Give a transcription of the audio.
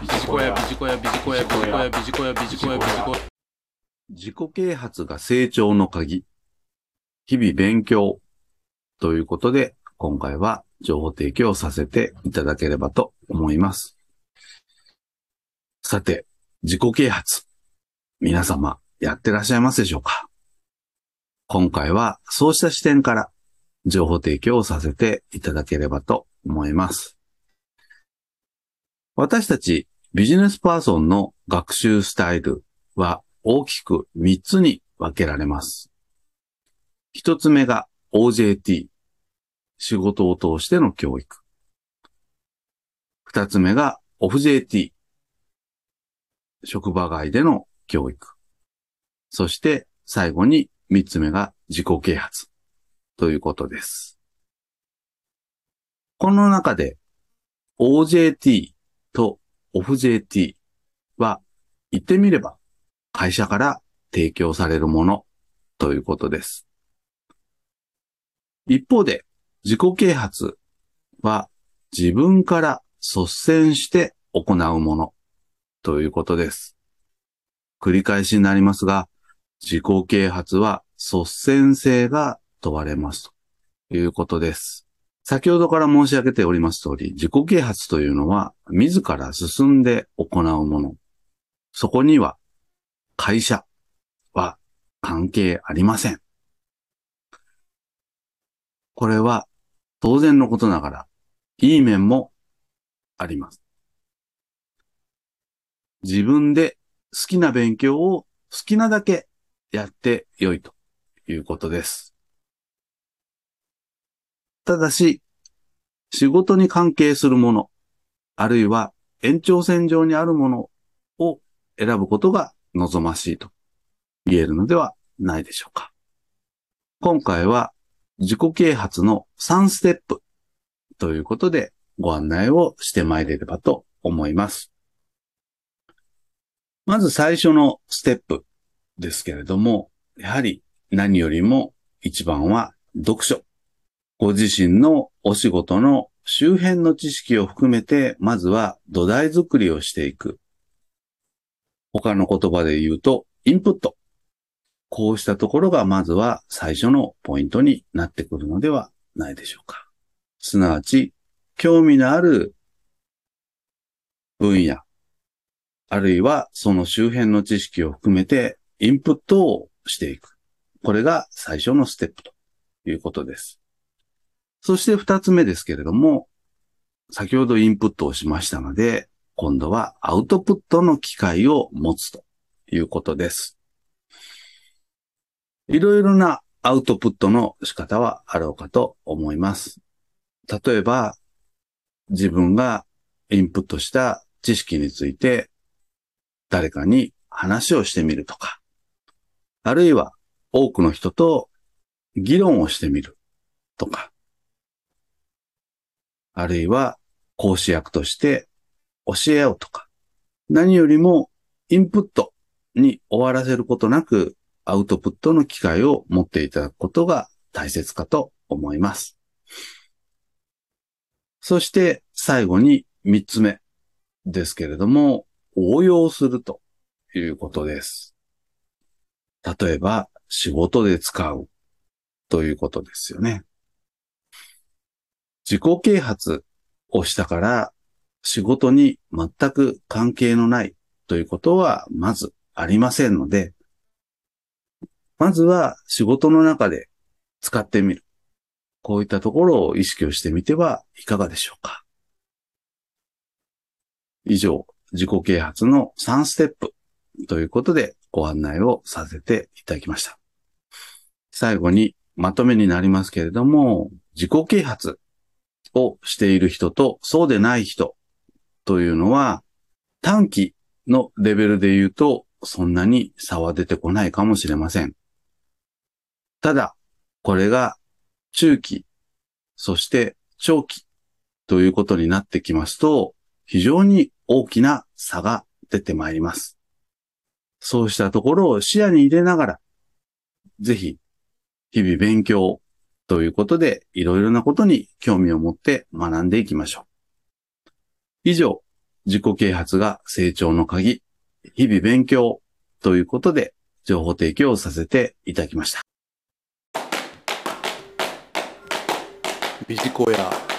ビジコヤビジコヤビジコヤビジコヤビジコヤビジコヤビジコヤ自己啓発が成長の鍵。日々勉強。ということで、今回は情報提供させていただければと思います。さて、自己啓発。皆様、やってらっしゃいますでしょうか？今回はそうした視点から情報提供をさせていただければと思います。私たちビジネスパーソンの学習スタイルは大きく3つに分けられます。1つ目が OJT、仕事を通しての教育。2つ目が OFJT、職場外での教育。そして最後に3つ目が自己啓発ということです。この中で OJT と OFJT は言ってみれば会社から提供されるものということです。一方で自己啓発は自分から率先して行うものということです。繰り返しになりますが、自己啓発は率先性が問われますということです。先ほどから申し上げております通り、自己啓発というのは自ら進んで行うもの。そこには会社は関係ありません。これは当然のことながら、いい面もあります。自分で好きな勉強を好きなだけやってよいということです。ただし、仕事に関係するもの、あるいは延長線上にあるものを選ぶことが望ましいと言えるのではないでしょうか。今回は自己啓発の3ステップということでご案内をしてまいれればと思います。まず最初のステップですけれども、やはり何よりも一番は読書。ご自身のお仕事の周辺の知識を含めて、まずは土台作りをしていく。他の言葉で言うと、インプット。こうしたところがまずは最初のポイントになってくるのではないでしょうか。すなわち、興味のある分野、あるいはその周辺の知識を含めてインプットをしていく。これが最初のステップということです。そして二つ目ですけれども、先ほどインプットをしましたので、今度はアウトプットの機会を持つということです。いろいろなアウトプットの仕方はあろうかと思います。例えば、自分がインプットした知識について誰かに話をしてみるとか、あるいは多くの人と議論をしてみるとか、あるいは講師役として教え合うとか、何よりもインプットに終わらせることなくアウトプットの機会を持っていただくことが大切かと思います。そして最後に三つ目ですけれども、応用するということです。例えば仕事で使うということですよね。自己啓発をしたから仕事に全く関係のないということはまずありませんので、まずは仕事の中で使ってみる。こういったところを意識をしてみてはいかがでしょうか。以上、自己啓発の3ステップということでご案内をさせていただきました。最後にまとめになりますけれども、自己啓発をしている人とそうでない人というのは短期のレベルで言うとそんなに差は出てこないかもしれません。ただ、これが中期、そして長期ということになってきますと、非常に大きな差が出てまいります。そうしたところを視野に入れながら、ぜひ、日々勉強ということで、いろいろなことに興味を持って学んでいきましょう。以上、自己啓発が成長の鍵、日々勉強ということで情報提供をさせていただきました。ビジコヤ